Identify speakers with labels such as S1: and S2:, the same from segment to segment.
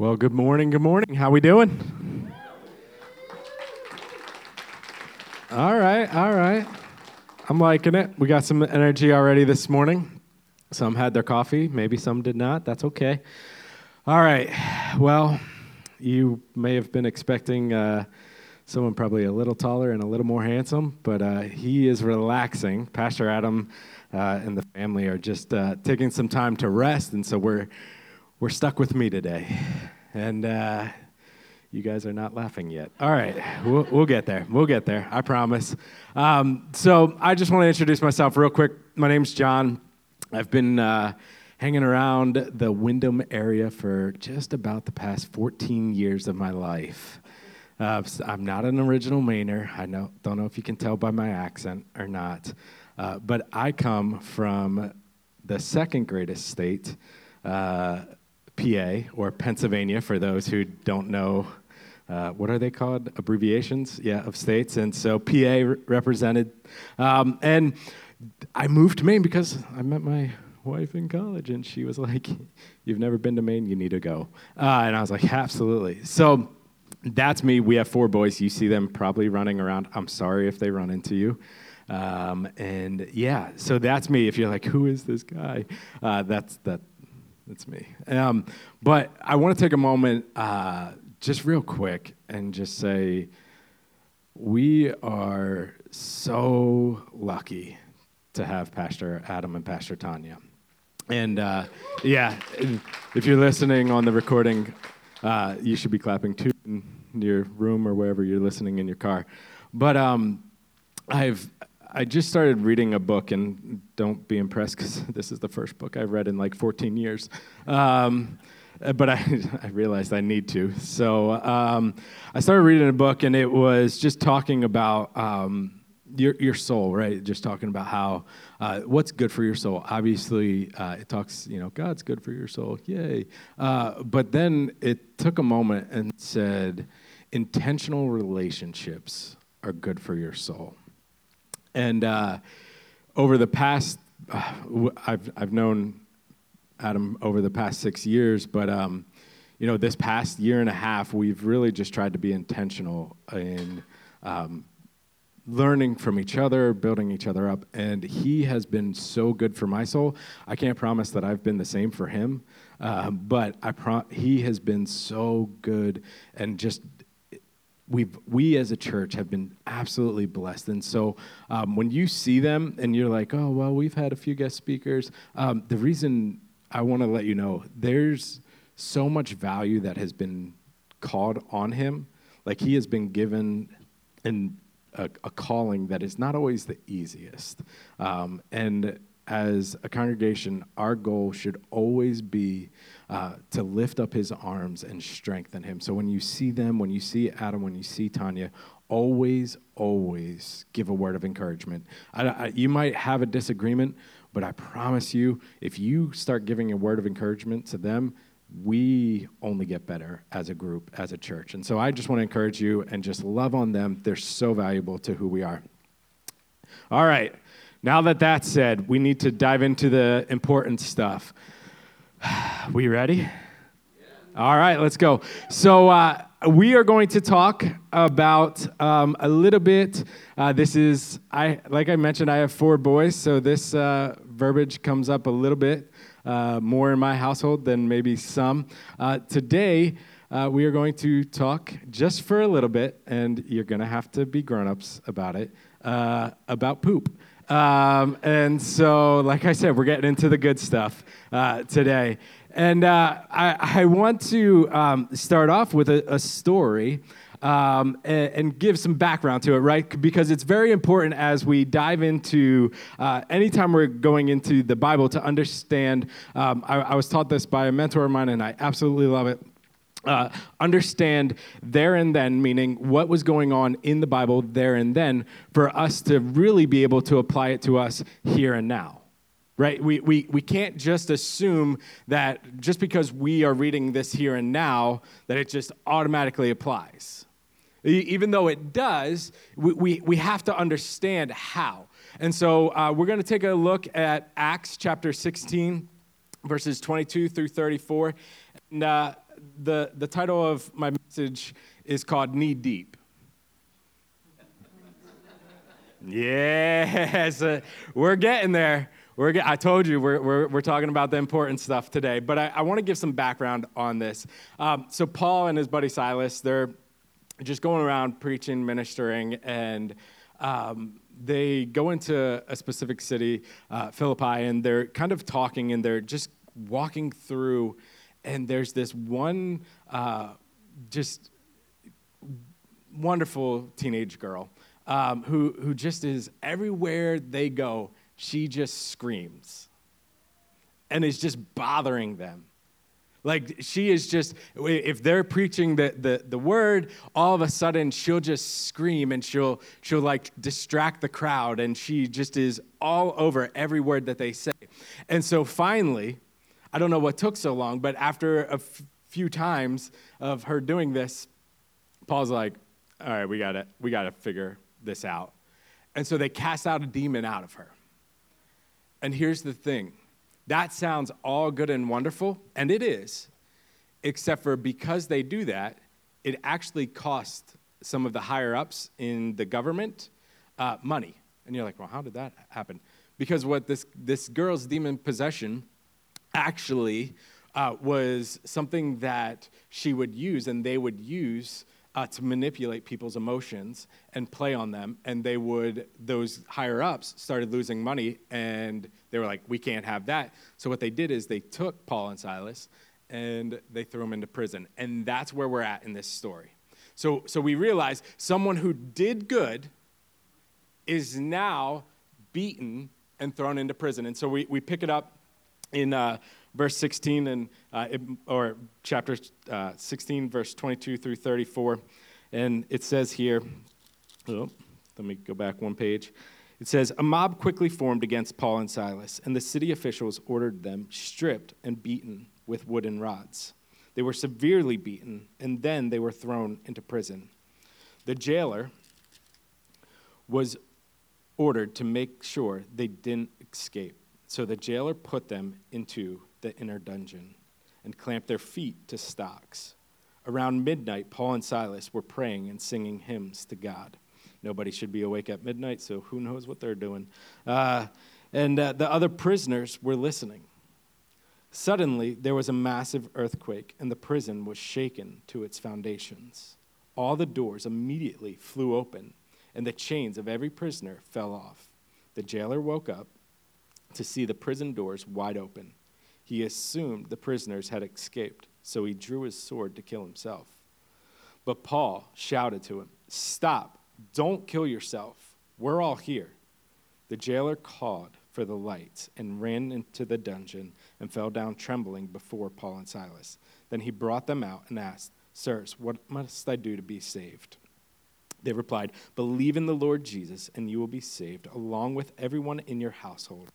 S1: Well, good morning. Good morning. How we doing? All right. All right. I'm liking it. We got some energy already this morning. Some had their coffee, maybe some did not. That's okay. All right. Well, you may have been expecting uh, someone probably a little taller and a little more handsome, but uh, he is relaxing. Pastor Adam uh, and the family are just uh, taking some time to rest, and so we're we're stuck with me today. And uh, you guys are not laughing yet. All right, we'll, we'll get there. We'll get there, I promise. Um, so I just want to introduce myself real quick. My name's Jon. I've been uh, hanging around the Windham area for just about the past 14 years of my life. Uh, I'm not an original Mainer. I know, don't know if you can tell by my accent or not. Uh, but I come from the second greatest state, uh, PA or Pennsylvania, for those who don't know. Uh, what are they called? Abbreviations, yeah, of states. And so PA re- represented. Um, and I moved to Maine because I met my wife in college, and she was like, You've never been to Maine, you need to go. Uh, and I was like, Absolutely. So that's me. We have four boys. You see them probably running around. I'm sorry if they run into you. Um, and yeah, so that's me. If you're like, who is this guy? Uh, that's that. That's me. Um, but I want to take a moment, uh, just real quick, and just say, we are so lucky to have Pastor Adam and Pastor Tanya. And uh, yeah, if you're listening on the recording, uh, you should be clapping too in your room or wherever you're listening in your car. But um, I've I just started reading a book, and don't be impressed because this is the first book I've read in like 14 years. Um, but I, I, realized I need to. So um, I started reading a book, and it was just talking about um, your, your soul, right? Just talking about how uh, what's good for your soul. Obviously, uh, it talks, you know, God's good for your soul, yay. Uh, but then it took a moment and said, intentional relationships are good for your soul. And uh, over the past, uh, I've, I've known Adam over the past six years, but um, you know, this past year and a half, we've really just tried to be intentional in um, learning from each other, building each other up. And he has been so good for my soul. I can't promise that I've been the same for him, uh, but I pro- he has been so good and just we've we as a church have been absolutely blessed. And so um, when you see them and you're like oh well we've had a few guest speakers um, the reason i want to let you know there's so much value that has been called on him. Like he has been given an, a, a calling that is not always the easiest. Um, and as a congregation, our goal should always be uh, to lift up his arms and strengthen him. So when you see them, when you see Adam, when you see Tanya, always, always give a word of encouragement. I, I, you might have a disagreement, but I promise you, if you start giving a word of encouragement to them, we only get better as a group, as a church. And so I just want to encourage you and just love on them. They're so valuable to who we are. All right. Now that that's said, we need to dive into the important stuff. we ready? Yeah. All right, let's go. So, uh, we are going to talk about um, a little bit. Uh, this is, I like I mentioned, I have four boys, so this uh, verbiage comes up a little bit uh, more in my household than maybe some. Uh, today, uh, we are going to talk just for a little bit, and you're going to have to be grown ups about it, uh, about poop. Um, and so, like I said, we're getting into the good stuff uh, today. And uh, I, I, want to um, start off with a, a story um, and, and, give some background to it, right? Because it's very important as we dive into uh, anytime we're going into the Bible to understand. Um, I, I was taught this by a mentor of mine, and I absolutely love it uh, understand there and then, meaning what was going on in the Bible there and then, for us to really be able to apply it to us here and now. Right? We, we, we can't just assume that just because we are reading this here and now, that it just automatically applies. Even though it does, we, we, we have to understand how. And so uh, we're going to take a look at Acts chapter 16, verses 22 through 34. And uh, the, the title of my message is called Knee Deep. yes, uh, we're getting there. We're get, I told you we're, we're, we're talking about the important stuff today, but I, I want to give some background on this. Um, so, Paul and his buddy Silas, they're just going around preaching, ministering, and um, they go into a specific city, uh, Philippi, and they're kind of talking and they're just walking through, and there's this one uh, just wonderful teenage girl um, who, who just is everywhere they go, she just screams and is just bothering them. Like she is just, if they're preaching the, the, the word, all of a sudden she'll just scream and she'll, she'll like distract the crowd and she just is all over every word that they say. And so finally, I don't know what took so long, but after a f- few times of her doing this, Paul's like, all right, we gotta, we gotta figure this out. And so they cast out a demon out of her. And here's the thing that sounds all good and wonderful, and it is, except for because they do that, it actually cost some of the higher ups in the government uh, money. And you're like, well, how did that happen? Because what this, this girl's demon possession actually uh, was something that she would use and they would use uh, to manipulate people's emotions and play on them. And they would, those higher ups started losing money and they were like, we can't have that. So what they did is they took Paul and Silas and they threw them into prison. And that's where we're at in this story. So, so we realize someone who did good is now beaten and thrown into prison. And so we, we pick it up in uh, verse 16 and uh, or chapter uh, 16 verse 22 through 34 and it says here oh, let me go back one page. It says a mob quickly formed against paul and silas and the city officials ordered them stripped and beaten with wooden rods. They were severely beaten and then they were thrown into prison. The jailer was ordered to make sure they didn't escape so the jailer put them into the inner dungeon and clamped their feet to stocks. Around midnight, Paul and Silas were praying and singing hymns to God. Nobody should be awake at midnight, so who knows what they're doing. Uh, and uh, the other prisoners were listening. Suddenly, there was a massive earthquake, and the prison was shaken to its foundations. All the doors immediately flew open, and the chains of every prisoner fell off. The jailer woke up to see the prison doors wide open he assumed the prisoners had escaped, so he drew his sword to kill himself. But Paul shouted to him, Stop, don't kill yourself. We're all here. The jailer called for the lights and ran into the dungeon and fell down trembling before Paul and Silas. Then he brought them out and asked, Sirs, what must I do to be saved? They replied, Believe in the Lord Jesus, and you will be saved, along with everyone in your household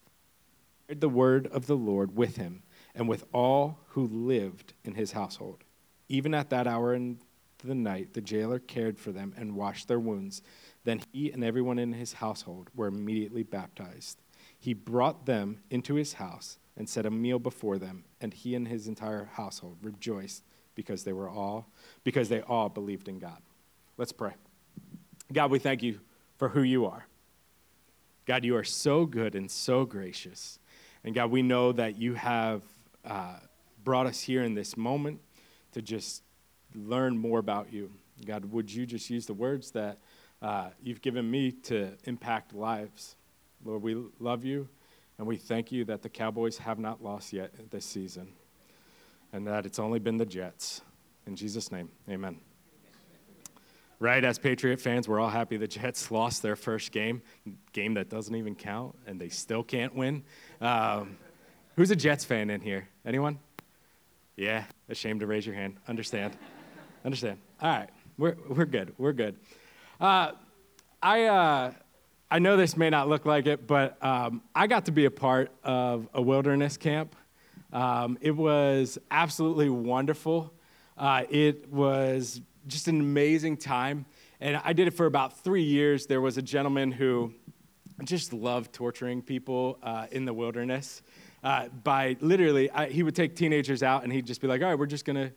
S1: the word of the Lord with him and with all who lived in his household. Even at that hour in the night, the jailer cared for them and washed their wounds. Then he and everyone in his household were immediately baptized. He brought them into his house and set a meal before them, and he and his entire household rejoiced because they were all because they all believed in God. Let's pray. God, we thank you for who you are. God, you are so good and so gracious. And God, we know that you have uh, brought us here in this moment to just learn more about you. God, would you just use the words that uh, you've given me to impact lives? Lord, we love you and we thank you that the Cowboys have not lost yet this season and that it's only been the Jets. In Jesus' name, amen right? As Patriot fans, we're all happy the Jets lost their first game, game that doesn't even count, and they still can't win. Um, who's a Jets fan in here? Anyone? Yeah, ashamed to raise your hand. Understand. Understand. All right, we're, we're good. We're good. Uh, I, uh, I know this may not look like it, but um, I got to be a part of a wilderness camp. Um, it was absolutely wonderful. Uh, it was just an amazing time. And I did it for about three years. There was a gentleman who just loved torturing people uh, in the wilderness. Uh, by literally, I, he would take teenagers out and he'd just be like, all right, we're just going to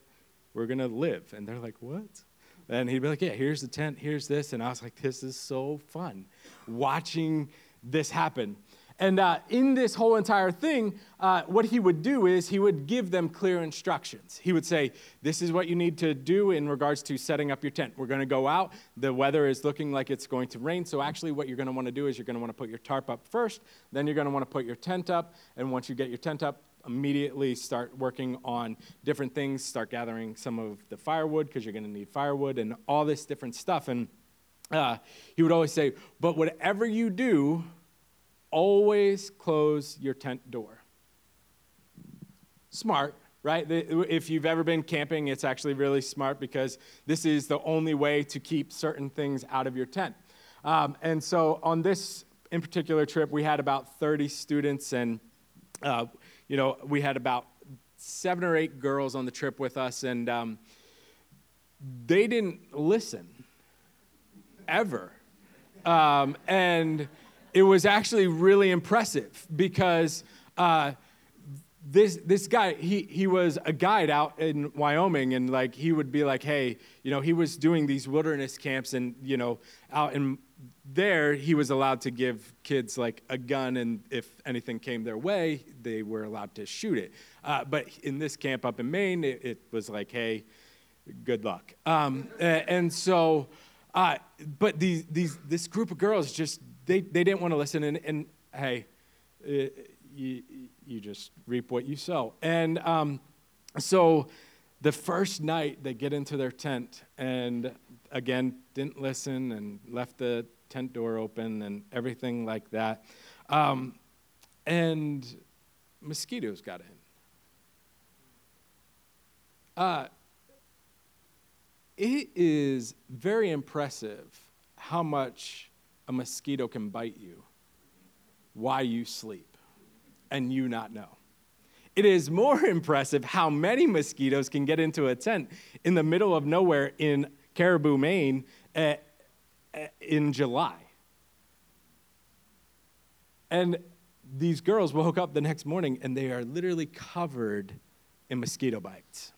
S1: we're going to live. And they're like, what? And he'd be like, yeah, here's the tent, here's this. And I was like, this is so fun watching this happen. And uh, in this whole entire thing, uh, what he would do is he would give them clear instructions. He would say, This is what you need to do in regards to setting up your tent. We're going to go out. The weather is looking like it's going to rain. So, actually, what you're going to want to do is you're going to want to put your tarp up first. Then, you're going to want to put your tent up. And once you get your tent up, immediately start working on different things, start gathering some of the firewood because you're going to need firewood and all this different stuff. And uh, he would always say, But whatever you do, always close your tent door. Smart, right? If you've ever been camping, it's actually really smart because this is the only way to keep certain things out of your tent. Um, and so on this in particular trip, we had about 30 students, and uh, you know we had about seven or eight girls on the trip with us, and um, they didn't listen ever. Um, and it was actually really impressive because uh, this this guy he he was a guide out in Wyoming and like he would be like hey you know he was doing these wilderness camps and you know out in there he was allowed to give kids like a gun and if anything came their way they were allowed to shoot it. Uh, but in this camp up in Maine it, it was like hey good luck. Um, and so uh, but these these this group of girls just they, they didn't want to listen. And, and hey, it, uh, you, you just reap what you sow. And um, so the first night they get into their tent and again didn't listen and left the tent door open and everything like that. Um, and mosquitoes got in. Uh, it is very impressive how much a mosquito can bite you while you sleep and you not know. It is more impressive how many mosquitoes can get into a tent in the middle of nowhere in Caribou, Maine uh, uh, in July. And these girls woke up the next morning and they are literally covered in mosquito bites.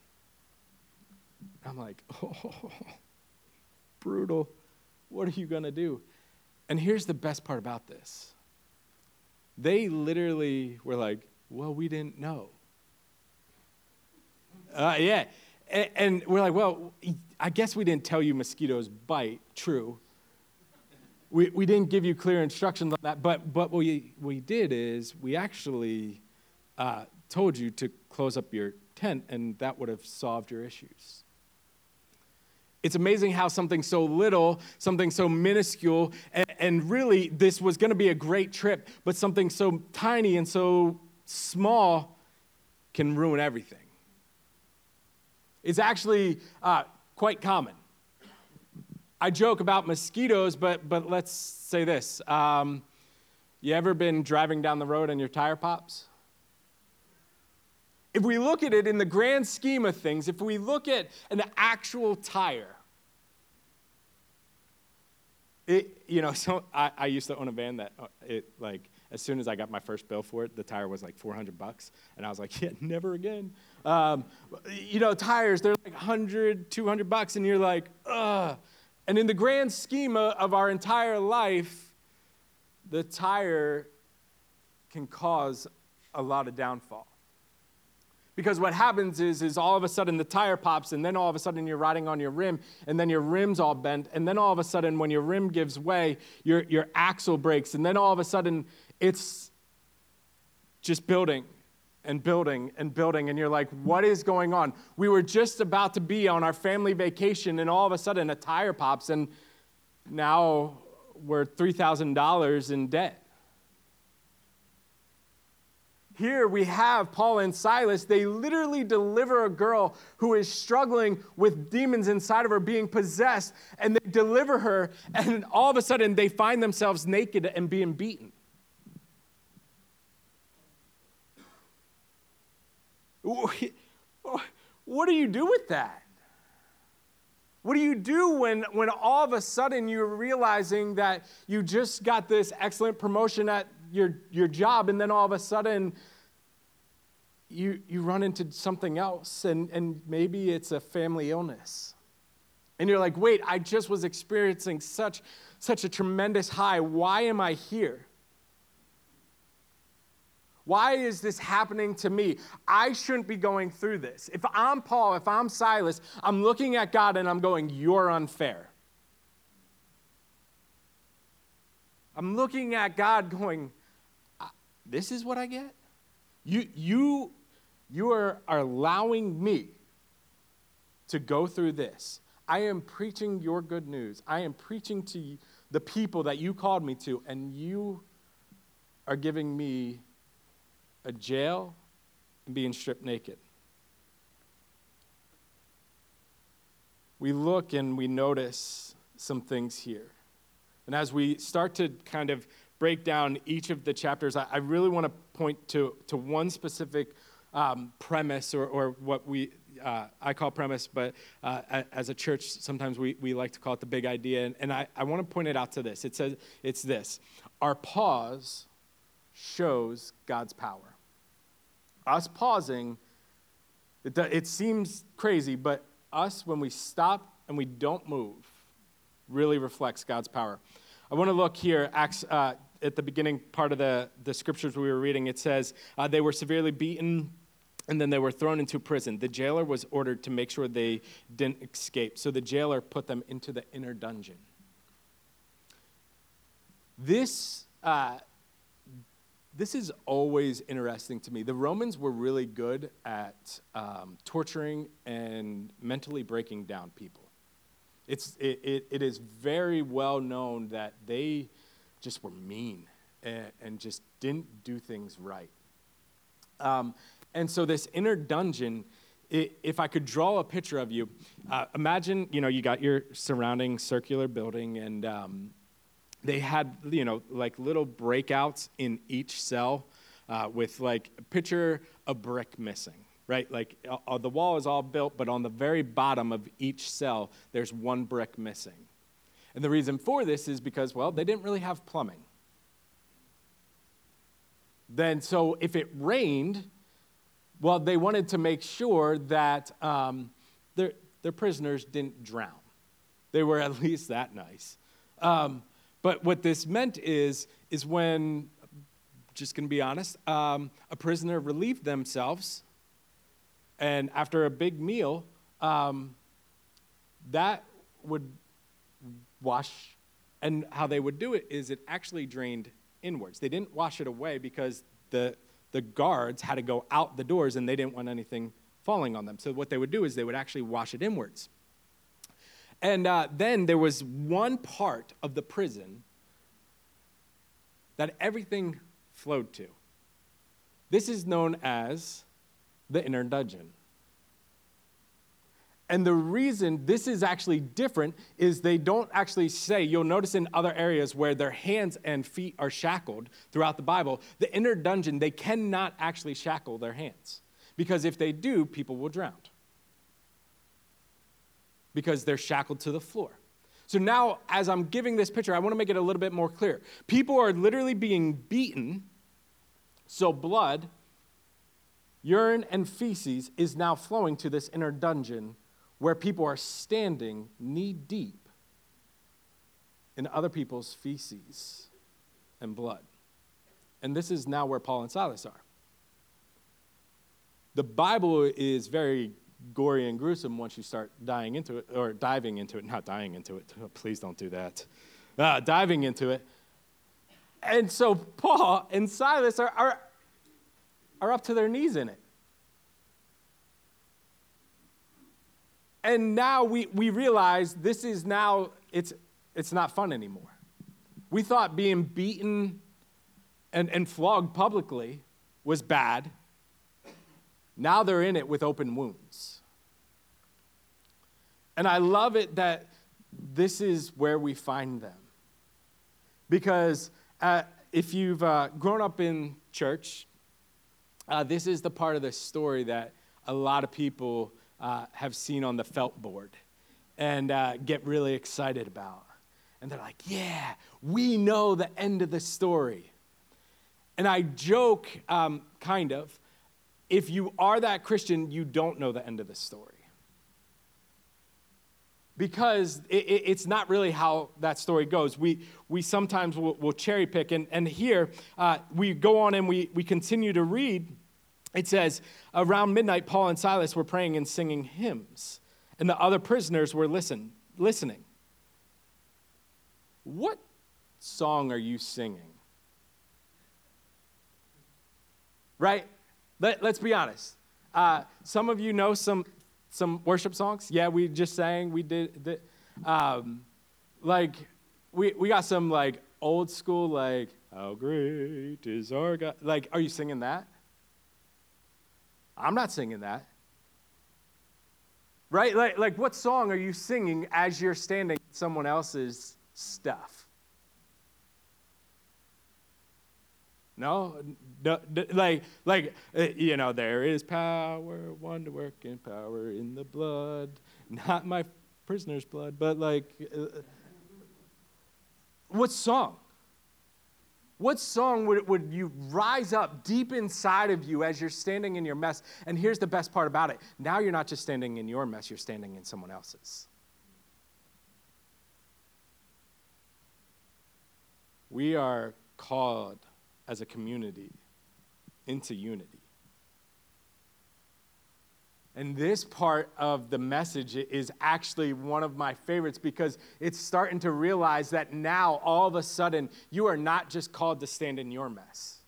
S1: I'm like, oh, brutal. What are you going to do? And here's the best part about this they literally were like, well, we didn't know. Uh, yeah. And, we're like, well, I guess we didn't tell you mosquitoes bite. True. We, we didn't give you clear instructions on that, but, but what we, we did is we actually uh, told you to close up your tent, and that would have solved your issues. It's amazing how something so little, something so minuscule, and, and really this was going to be a great trip, but something so tiny and so small can ruin everything. It's actually uh, quite common. I joke about mosquitoes, but, but let's say this. Um, you ever been driving down the road and your tire pops? if we look at it in the grand scheme of things, if we look at an actual tire, it, you know, so I, I used to own a van that uh, it like as soon as I got my first bill for it, the tire was like 400 bucks, and I was like, yeah, never again. Um, you know, tires they're like 100, 200 bucks, and you're like, ugh. And in the grand scheme of our entire life, the tire can cause a lot of downfall. Because what happens is, is all of a sudden the tire pops, and then all of a sudden you're riding on your rim, and then your rim's all bent, and then all of a sudden when your rim gives way, your, your axle breaks, and then all of a sudden it's just building and building and building, and you're like, what is going on? We were just about to be on our family vacation, and all of a sudden a tire pops, and now we're $3,000 in debt. Here we have Paul and Silas. They literally deliver a girl who is struggling with demons inside of her being possessed, and they deliver her, and all of a sudden they find themselves naked and being beaten. What do you do with that? What do you do when, when all of a sudden you're realizing that you just got this excellent promotion at your, your job, and then all of a sudden you, you run into something else, and, and maybe it's a family illness. And you're like, wait, I just was experiencing such, such a tremendous high. Why am I here? Why is this happening to me? I shouldn't be going through this. If I'm Paul, if I'm Silas, I'm looking at God and I'm going, You're unfair. I'm looking at God going, This is what I get? You, you, you are, are allowing me to go through this. I am preaching your good news. I am preaching to the people that you called me to, and you are giving me a jail, and being stripped naked. We look and we notice some things here. And as we start to kind of break down each of the chapters, I, I really want to point to, to one specific um, premise or, or what we uh, I call premise, but uh, as a church, sometimes we, we like to call it the big idea. And, and I, I want to point it out to this. It says it's this our pause shows God's power. Us pausing, it, it seems crazy, but us, when we stop and we don't move, really reflects God's power. I want to look here, Acts, uh, at the beginning part of the, the scriptures we were reading. It says, uh, They were severely beaten and then they were thrown into prison. The jailer was ordered to make sure they didn't escape. So the jailer put them into the inner dungeon. This uh, this is always interesting to me. The Romans were really good at um, torturing and mentally breaking down people. It's, it, it, it is very well known that they just were mean and, and just didn't do things right. Um, and so, this inner dungeon, it, if I could draw a picture of you, uh, imagine you know you got your surrounding circular building, and um, they had, you know, like little breakouts in each cell uh, with like, picture a brick missing, right? Like uh, uh, the wall is all built, but on the very bottom of each cell, there's one brick missing. And the reason for this is because, well, they didn't really have plumbing. Then, so if it rained, well, they wanted to make sure that um, their, their prisoners didn't drown. They were at least that nice. Um, but what this meant is, is when, just to be honest, um, a prisoner relieved themselves, and after a big meal, um, that would wash. And how they would do it is it actually drained inwards. They didn't wash it away because the, the guards had to go out the doors and they didn't want anything falling on them. So what they would do is they would actually wash it inwards. And uh, then there was one part of the prison that everything flowed to. This is known as the inner dungeon. And the reason this is actually different is they don't actually say, you'll notice in other areas where their hands and feet are shackled throughout the Bible, the inner dungeon, they cannot actually shackle their hands. Because if they do, people will drown because they're shackled to the floor. So now, as I'm giving this picture, I want to make it a little bit more clear. People are literally being beaten, so blood, urine, and feces is now flowing to this inner dungeon where people are standing knee deep in other people's feces and blood. And this is now where Paul and Silas are. The Bible is very gory and gruesome once you start dying into it, or diving into it, not dying into it. Please don't do that. Uh, diving into it. And so Paul and Silas are, are, are up to their knees in it. And now we, we realize this is now, it's, it's not fun anymore. We thought being beaten and, and flogged publicly was bad. Now they're in it with open wounds. And I love it that this is where we find them. Because uh, if you've uh, grown up in church, uh, this is the part of the story that a lot of people uh, have seen on the felt board and uh, get really excited about. And they're like, yeah, we know the end of the story. And I joke, um, kind of, if you are that Christian, you don't know the end of the story. Because it, it, it's not really how that story goes. We, we sometimes will, will cherry pick. And, and here, uh, we go on and we, we continue to read. It says, Around midnight, Paul and Silas were praying and singing hymns, and the other prisoners were listen, listening. What song are you singing? Right? Let, us be honest. Uh, some of you know some, some worship songs. Yeah, we just sang. We did. did um, like, we, we got some like old school, like, how great is our God. Like, are you singing that? I'm not singing that. Right? Like, like what song are you singing as you're standing someone else's stuff? No, no, like, like uh, you know, there is power, wonder working power in the blood, not my prisoner's blood, but like, uh, what song? What song would, would you rise up deep inside of you as you're standing in your mess? And here's the best part about it now you're not just standing in your mess, you're standing in someone else's. We are called as a community into unity. And this part of the message is actually one of my favorites because it's starting to realize that now, all of a sudden, you are not just called to stand in your mess.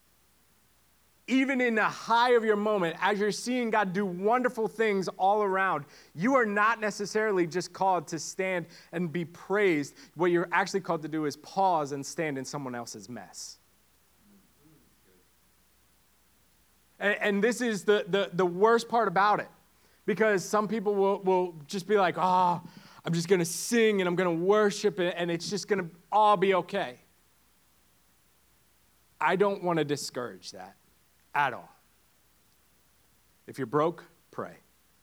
S1: Even in the high of your moment, as you're seeing God do wonderful things all around, you are not necessarily just called to stand and be praised. What you're actually called to do is pause and stand in someone else's mess. And, and this is the, the, the worst part about it because some people will, will just be like, oh, I'm just going to sing and I'm going to worship and it's just going to all be okay. I don't want to discourage that at all. If you're broke, pray.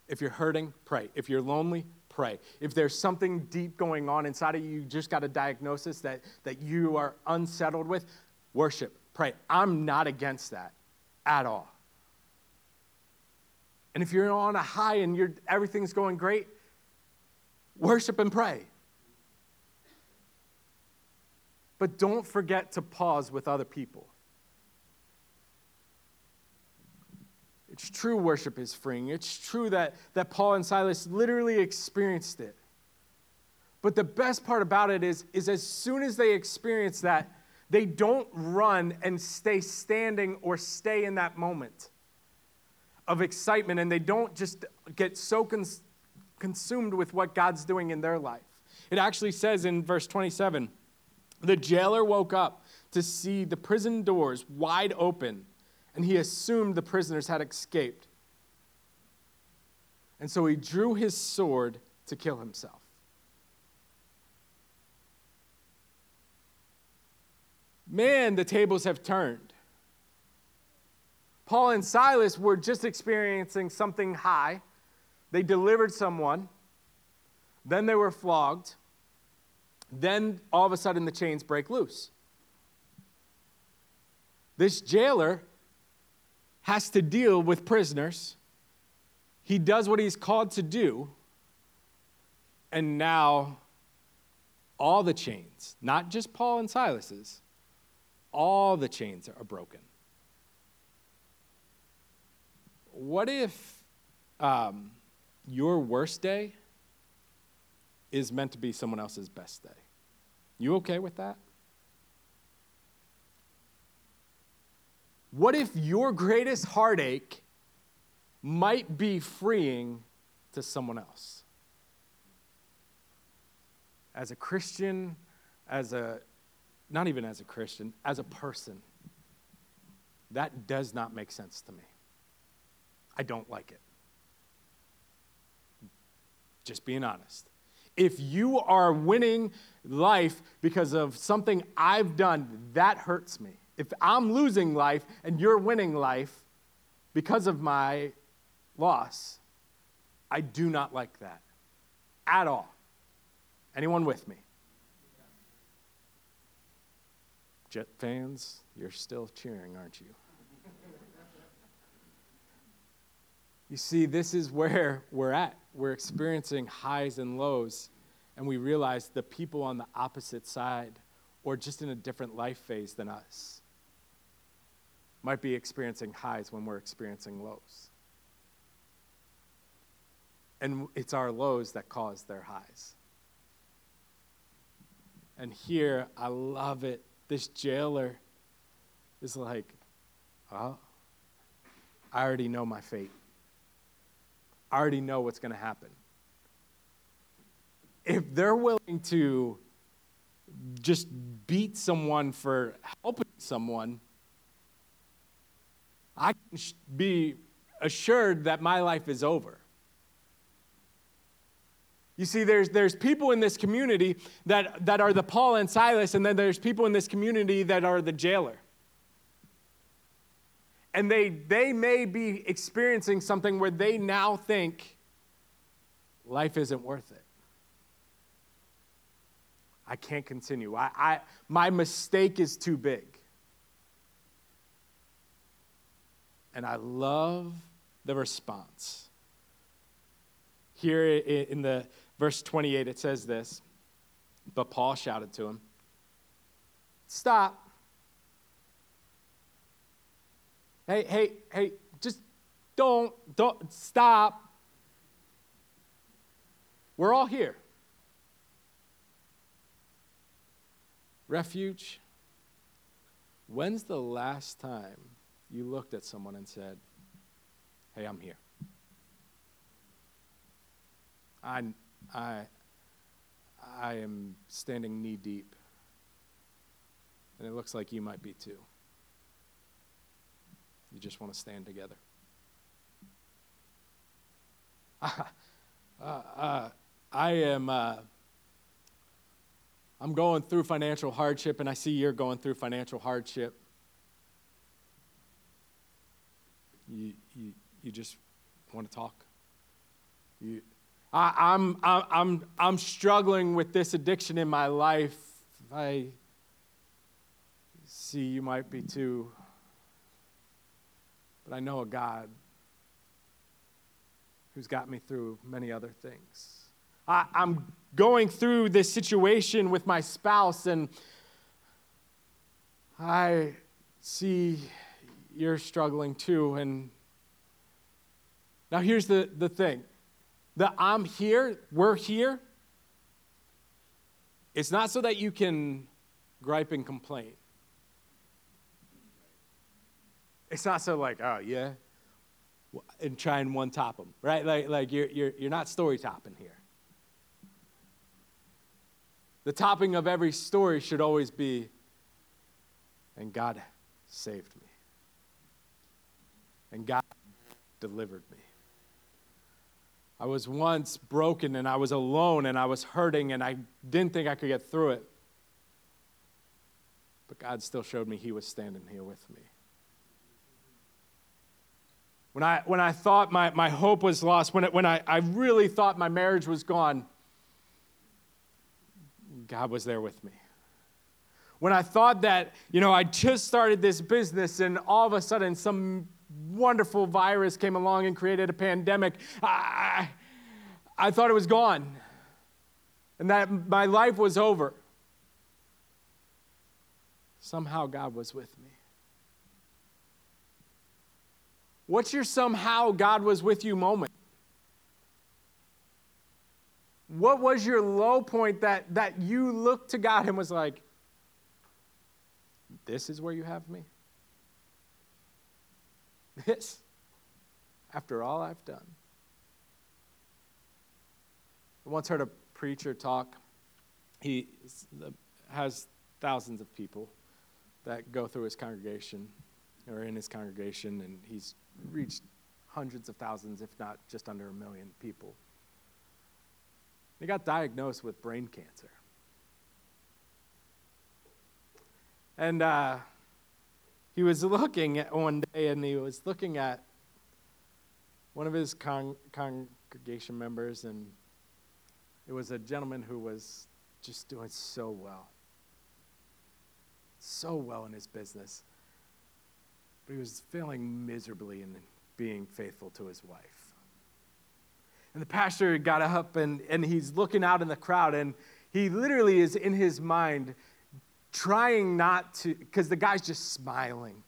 S1: If you're hurting, pray. If you're lonely, pray. If there's something deep going on inside of you, you just got a diagnosis that, that you are unsettled with, worship, pray. I'm not against that at all. And if you're on a high and you're, everything's going great, worship and pray. But don't forget to pause with other people. It's true worship is freeing. It's true that, that Paul and Silas literally experienced it. But the best part about it is, is as soon as they experience that, they don't run and stay standing or stay in that moment of excitement and they don't just get so cons- consumed with what God's doing in their life. It actually says in verse 27 the jailer woke up to see the prison doors wide open, and he assumed the prisoners had escaped. And so he drew his sword to kill himself. Man, the tables have turned. Paul and Silas were just experiencing something high. They delivered someone, then they were flogged, then all of a sudden the chains break loose. This jailer has to deal with prisoners. He does what he's called to do, and now all the chains, not just Paul and Silas's, all the chains are broken what if um, your worst day is meant to be someone else's best day? You okay with that? What if your greatest heartache might be freeing to someone else? As a Christian, as a, not even as a Christian, as a person, that does not make sense to me. I don't like it. Just being honest. If you are winning life because of something I've done, that hurts me. If I'm losing life and you're winning life because of my loss, I do not like that at all. Anyone with me? Jet fans, you're still cheering, aren't you? You see, this is where we're at. We're experiencing highs and lows, and we realize the people on the opposite side, or just in a different life phase than us, might be experiencing highs when we're experiencing lows. And it's our lows that cause their highs. And here, I love it. This jailer is like, oh, I already know my fate. I already know what's going to happen. If they're willing to just beat someone for helping someone, I can be assured that my life is over. You see, there's, there's people in this community that, that are the Paul and Silas, and then there's people in this community that are the jailer. And they, they may be experiencing something where they now think life isn't worth it. I can't continue. I, I, my mistake is too big. And I love the response. Here in the verse 28, it says this, but Paul shouted to him, Stop. Hey, hey, hey, just don't, don't, stop. We're all here. Refuge, when's the last time you looked at someone and said, Hey, I'm here? I, I, I am standing knee deep, and it looks like you might be too. You just want to stand together. Uh, uh, I am. Uh, I'm going through financial hardship, and I see you're going through financial hardship. You, you, you just want to talk. You, I, I'm, I'm, I'm struggling with this addiction in my life. I see you might be too. But I know a God who's got me through many other things. I, I'm going through this situation with my spouse, and I see you're struggling too. And now here's the, the thing that I'm here, we're here. It's not so that you can gripe and complain. It's not so like, oh, yeah, and try and one top them, right? Like, like you're, you're, you're not story topping here. The topping of every story should always be, and God saved me. And God delivered me. I was once broken and I was alone and I was hurting and I didn't think I could get through it. But God still showed me He was standing here with me. When I, when I thought my, my hope was lost, when, it, when I, I really thought my marriage was gone, God was there with me. When I thought that, you know, I just started this business and all of a sudden some wonderful virus came along and created a pandemic, I, I thought it was gone and that my life was over. Somehow God was with me. What's your somehow God was with you moment? What was your low point that, that you looked to God and was like, this is where you have me? This, after all I've done. I once heard a preacher talk. He has thousands of people that go through his congregation or in his congregation, and he's reached hundreds of thousands, if not just under a million people. He got diagnosed with brain cancer. And uh, he was looking at one day and he was looking at one of his con- congregation members, and it was a gentleman who was just doing so well. So well in his business. But he was failing miserably in being faithful to his wife. And the pastor got up and, and he's looking out in the crowd, and he literally is in his mind trying not to, because the guy's just smiling.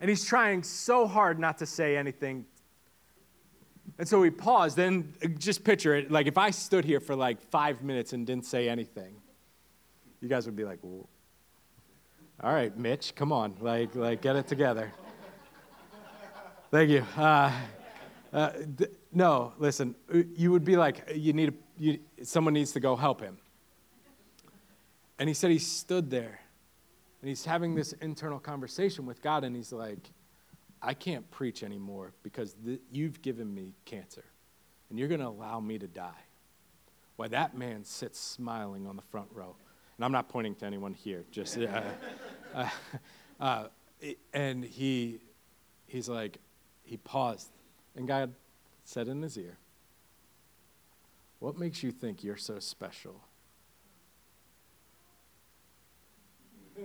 S1: And he's trying so hard not to say anything. And so he paused. Then just picture it like if I stood here for like five minutes and didn't say anything, you guys would be like, well, all right, Mitch, come on, like, like get it together. Thank you. Uh, uh, no, listen, uh, you would be like, you need, a, you, someone needs to go help him. And he said he stood there and he's having this internal conversation with God, and he's like, I can't preach anymore because th- you've given me cancer, and you're going to allow me to die. Why, that man sits smiling on the front row. And I'm not pointing to anyone here, just, uh, uh, uh, and he, he's like, he paused, and God said in his ear, What makes you think you're so special?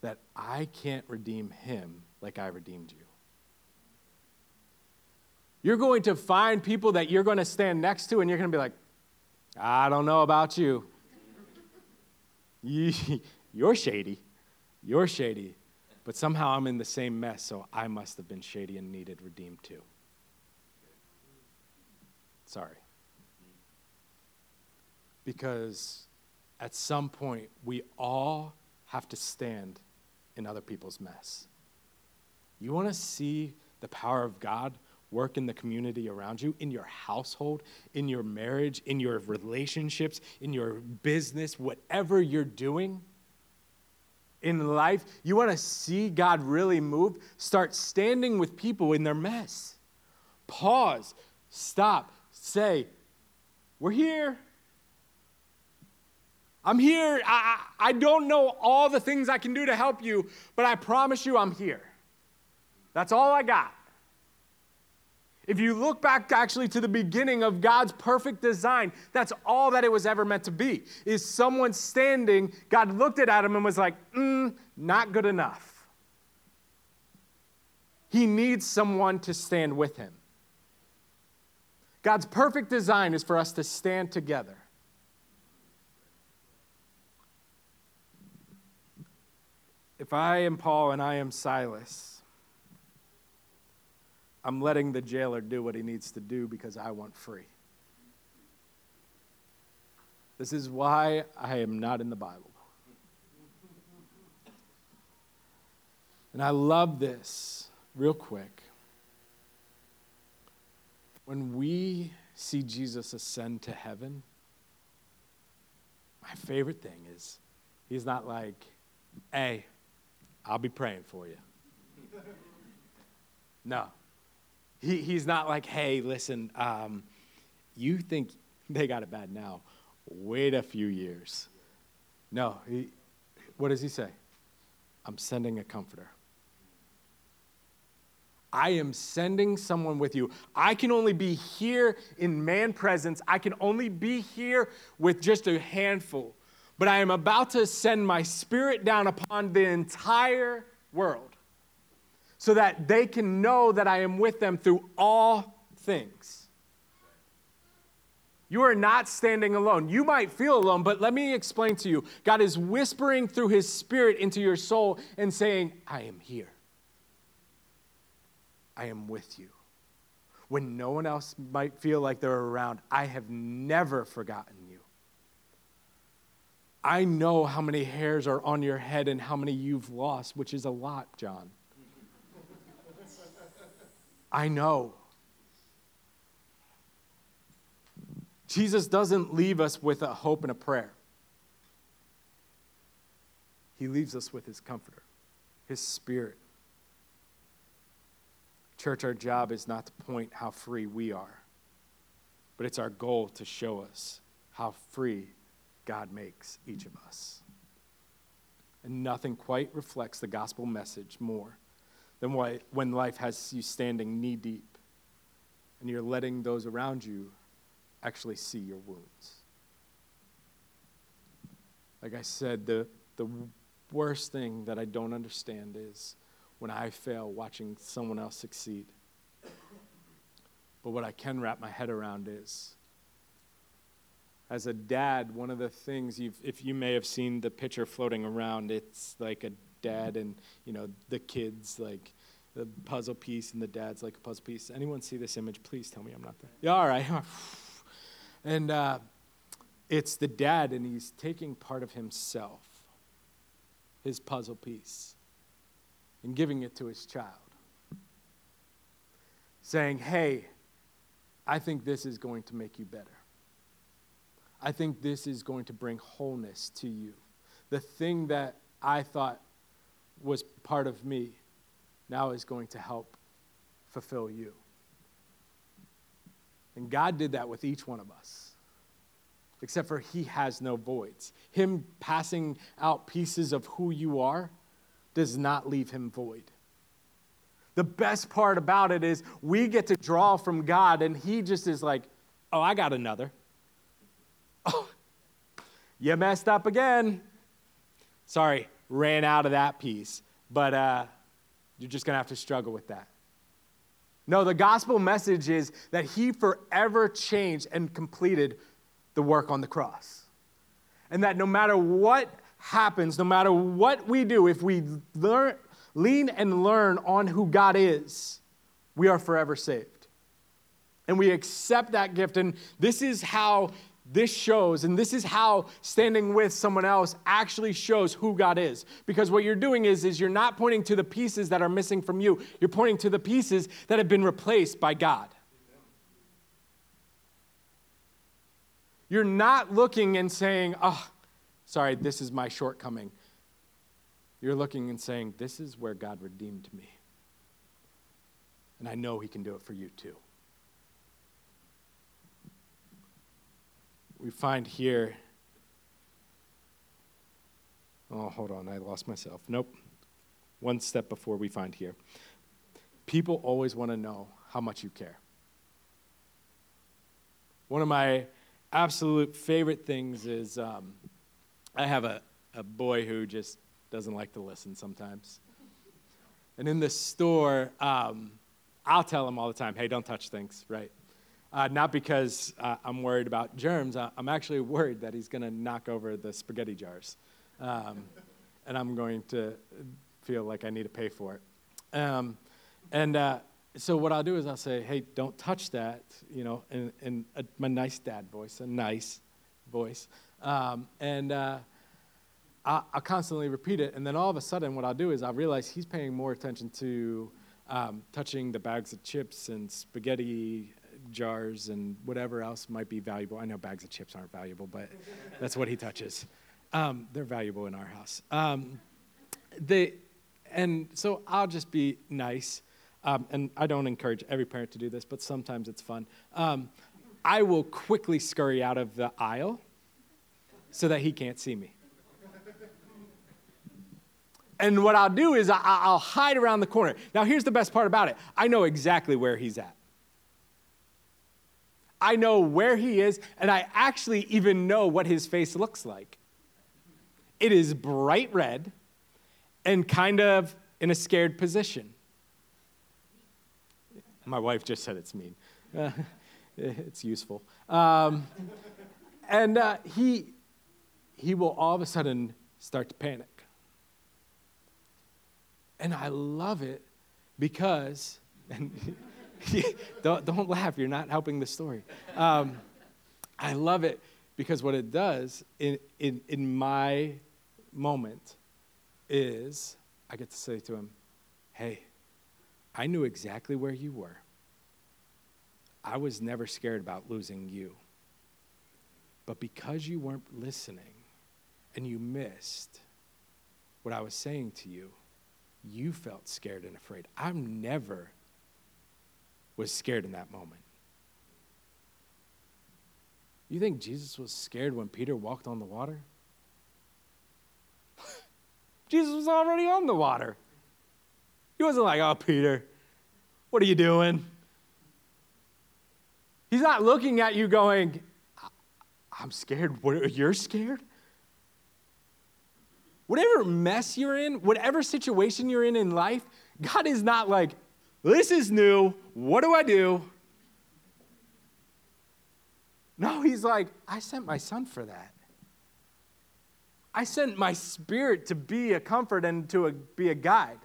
S1: that I can't redeem him like I redeemed you. You're going to find people that you're going to stand next to, and you're going to be like, I don't know about you. You're shady. You're shady. But somehow I'm in the same mess, so I must have been shady and needed redeemed too. Sorry. Because at some point, we all have to stand in other people's mess. You want to see the power of God work in the community around you, in your household, in your marriage, in your relationships, in your business, whatever you're doing in life, you want to see God really move, start standing with people in their mess. Pause, stop, say, We're here. I'm here. I, I don't know all the things I can do to help you, but I promise you I'm here. That's all I got. If you look back actually to the beginning of God's perfect design, that's all that it was ever meant to be. Is someone standing, God looked at Adam and was like, mm, not good enough. He needs someone to stand with him. God's perfect design is for us to stand together. If I am Paul and I am Silas, I'm letting the jailer do what he needs to do because I want free. This is why I am not in the Bible. And I love this real quick. When we see Jesus ascend to heaven, my favorite thing is he's not like, hey, I'll be praying for you. No. He, he's not like, hey, listen, um, you think they got it bad now. Wait a few years. No. He, what does he say? I'm sending a comforter. I am sending someone with you. I can only be here in man presence. I can only be here with just a handful but I am about to send my spirit down upon the entire world so that they can know that I am with them through all things. You are not standing alone. You might feel alone, but let me explain to you God is whispering through his spirit into your soul and saying, I am here. I am with you. When no one else might feel like they're around, I have never forgotten you. I know how many hairs are on your head and how many you've lost, which is a lot, John. I know. Jesus doesn't leave us with a hope and a prayer. He leaves us with his comforter, his spirit. Church, our job is not to point how free we are, but it's our goal to show us how free God makes each of us. And nothing quite reflects the gospel message more than when life has you standing knee deep and you're letting those around you actually see your wounds. Like I said, the, the worst thing that I don't understand is when I fail watching someone else succeed. But what I can wrap my head around is as a dad, one of the things you've, if you may have seen the picture floating around, it's like a dad and, you know, the kids, like the puzzle piece, and the dad's like a puzzle piece. Anyone see this image? Please tell me I'm not there. Yeah, all right. and uh, it's the dad, and he's taking part of himself, his puzzle piece, and giving it to his child, saying, hey, I think this is going to make you better. I think this is going to bring wholeness to you. The thing that I thought was part of me now is going to help fulfill you. And God did that with each one of us, except for He has no voids. Him passing out pieces of who you are does not leave Him void. The best part about it is we get to draw from God, and He just is like, oh, I got another. Oh, you messed up again. Sorry, ran out of that piece. But uh, you're just going to have to struggle with that. No, the gospel message is that he forever changed and completed the work on the cross. And that no matter what happens, no matter what we do, if we learn, lean and learn on who God is, we are forever saved. And we accept that gift. And this is how this shows, and this is how standing with someone else actually shows who God is. Because what you're doing is, is you're not pointing to the pieces that are missing from you, you're pointing to the pieces that have been replaced by God. You're not looking and saying, oh, sorry, this is my shortcoming. You're looking and saying, this is where God redeemed me. And I know He can do it for you too. We find here. Oh, hold on, I lost myself. Nope. One step before we find here. People always want to know how much you care. One of my absolute favorite things is um, I have a, a boy who just doesn't like to listen sometimes. And in the store, um, I'll tell him all the time, hey, don't touch things, right? Uh, not because uh, I'm worried about germs. Uh, I'm actually worried that he's going to knock over the spaghetti jars. Um, and I'm going to feel like I need to pay for it. Um, and uh, so what I'll do is I'll say, hey, don't touch that, you know, in, in a, my nice dad voice, a nice voice. Um, and uh, I, will constantly repeat it. And then all of a sudden, what I'll do is I'll realize he's paying more attention to um, touching the bags of chips and spaghetti jars and whatever else might be valuable. I know bags of chips aren't valuable, but that's what he touches. Um, they're valuable in our house. Um, they, and so I'll just be nice. Um, and I don't encourage every parent to do this, but sometimes it's fun. Um, I will quickly scurry out of the aisle so that he can't see me. And what I'll do is I'll hide around the corner. Now, here's the best part about it I know exactly where he's at. I know where he is, and I actually even know what his face looks like. It is bright red and kind of in a scared position. My wife just said it's mean. Uh, it's useful. Um, and uh, he, he will all of a sudden start to panic. And I love it because, and don't, don't laugh, you're not helping the story. Um, I love it because what it does in, in, in my moment is I get to say to him, Hey, I knew exactly where you were. I was never scared about losing you. But because you weren't listening and you missed what I was saying to you, you felt scared and afraid. I'm never was scared in that moment. You think Jesus was scared when Peter walked on the water? Jesus was already on the water. He wasn't like, oh, Peter, what are you doing? He's not looking at you going, I'm scared. What, you're scared? Whatever mess you're in, whatever situation you're in in life, God is not like, this is new. What do I do? No, he's like, I sent my son for that. I sent my spirit to be a comfort and to a, be a guide.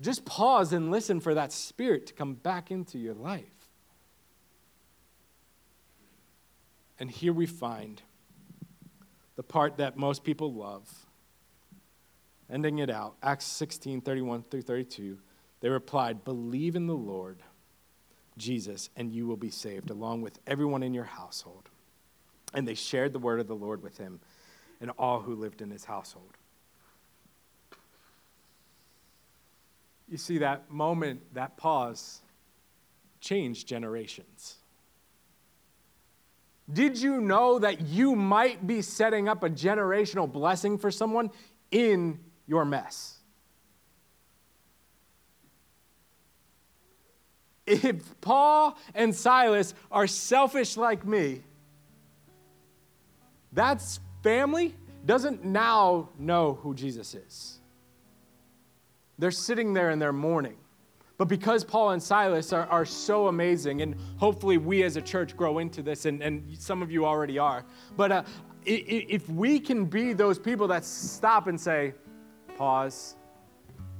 S1: Just pause and listen for that spirit to come back into your life. And here we find the part that most people love. Ending it out, Acts 16 31 through 32. They replied, Believe in the Lord Jesus, and you will be saved, along with everyone in your household. And they shared the word of the Lord with him and all who lived in his household. You see, that moment, that pause, changed generations. Did you know that you might be setting up a generational blessing for someone in your mess? If Paul and Silas are selfish like me, that family doesn't now know who Jesus is. They're sitting there and they're mourning. But because Paul and Silas are, are so amazing, and hopefully we as a church grow into this, and, and some of you already are, but uh, if we can be those people that stop and say, pause,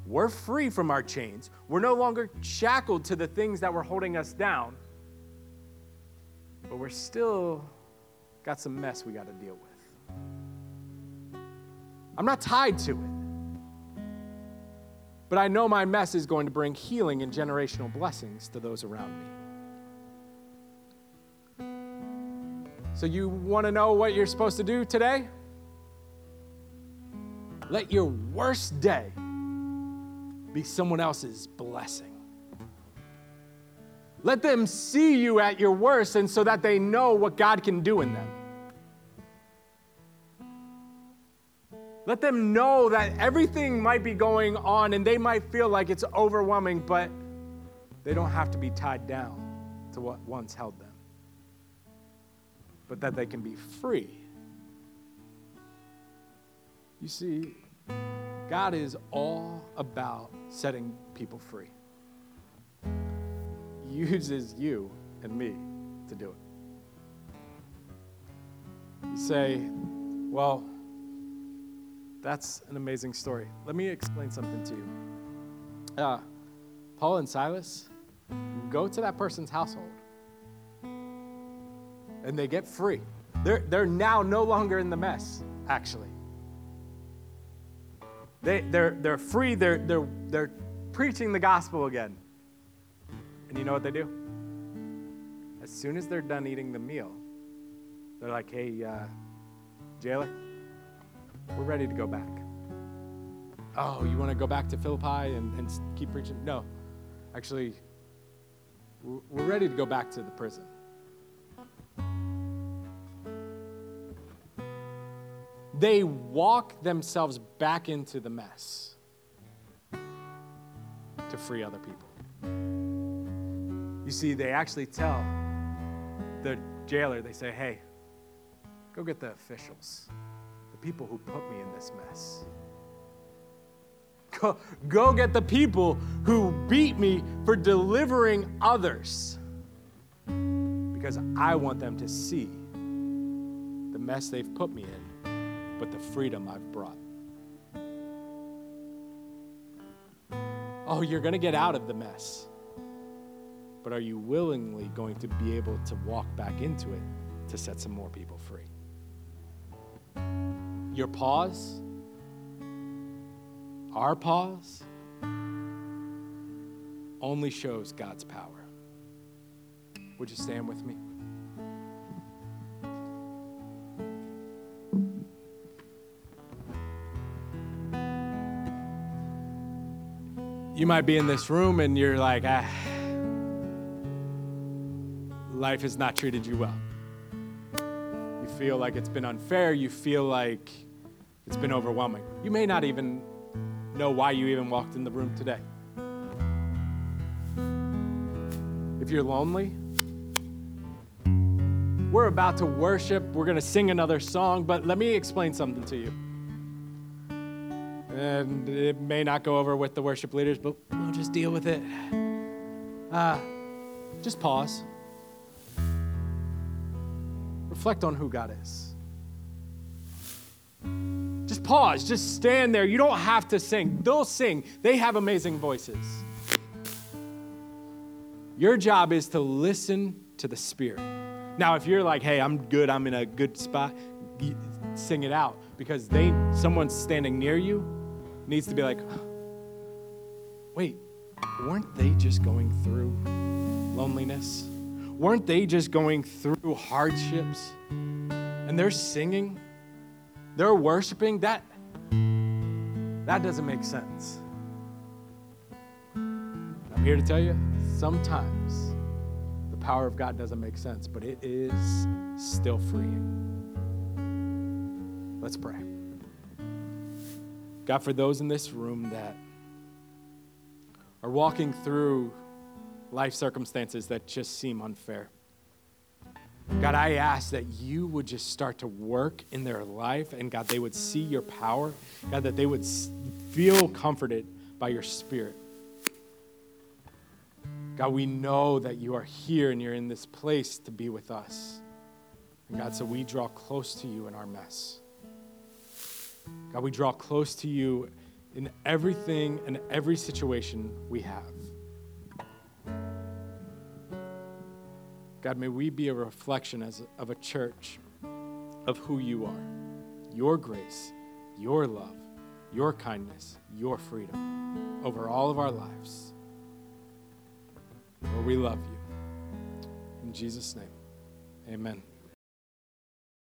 S1: we're free from our chains, we're no longer shackled to the things that were holding us down, but we're still got some mess we got to deal with. I'm not tied to it. But I know my mess is going to bring healing and generational blessings to those around me. So, you want to know what you're supposed to do today? Let your worst day be someone else's blessing. Let them see you at your worst and so that they know what God can do in them. Let them know that everything might be going on and they might feel like it's overwhelming, but they don't have to be tied down to what once held them, but that they can be free. You see, God is all about setting people free. He uses you and me to do it. You say, well, that's an amazing story. Let me explain something to you. Uh, Paul and Silas go to that person's household and they get free. They're, they're now no longer in the mess, actually. They, they're, they're free, they're, they're, they're preaching the gospel again. And you know what they do? As soon as they're done eating the meal, they're like, hey, uh, jailer, we're ready to go back. Oh, you want to go back to Philippi and, and keep preaching? No. Actually, we're ready to go back to the prison. They walk themselves back into the mess to free other people. You see, they actually tell the jailer, they say, hey, go get the officials the people who put me in this mess. Go, go get the people who beat me for delivering others. Because I want them to see the mess they've put me in, but the freedom I've brought. Oh, you're going to get out of the mess. But are you willingly going to be able to walk back into it to set some more people free? your pause, our pause, only shows God's power. Would you stand with me? You might be in this room and you're like, ah, life has not treated you well You feel like it's been unfair. You feel like it's been overwhelming. You may not even know why you even walked in the room today. If you're lonely, we're about to worship. We're going to sing another song, but let me explain something to you. And it may not go over with the worship leaders, but we'll just deal with it. Uh, just pause. Reflect on who God is. Just pause. Just stand there. You don't have to sing. They'll sing, they have amazing voices. Your job is to listen to the Spirit. Now, if you're like, hey, I'm good, I'm in a good spot, sing it out because they someone's standing near you needs to be like, wait, weren't they just going through loneliness? Weren't they just going through hardships? And they're singing, they're worshiping. That that doesn't make sense. I'm here to tell you, sometimes the power of God doesn't make sense, but it is still freeing. Let's pray. God, for those in this room that are walking through life circumstances that just seem unfair. God, I ask that you would just start to work in their life, and God, they would see your power. God, that they would feel comforted by your spirit. God, we know that you are here and you're in this place to be with us. And God, so we draw close to you in our mess. God, we draw close to you in everything and every situation we have. God, may we be a reflection as of a church of who you are your grace, your love, your kindness, your freedom over all of our lives. Lord, we love you. In Jesus' name, amen.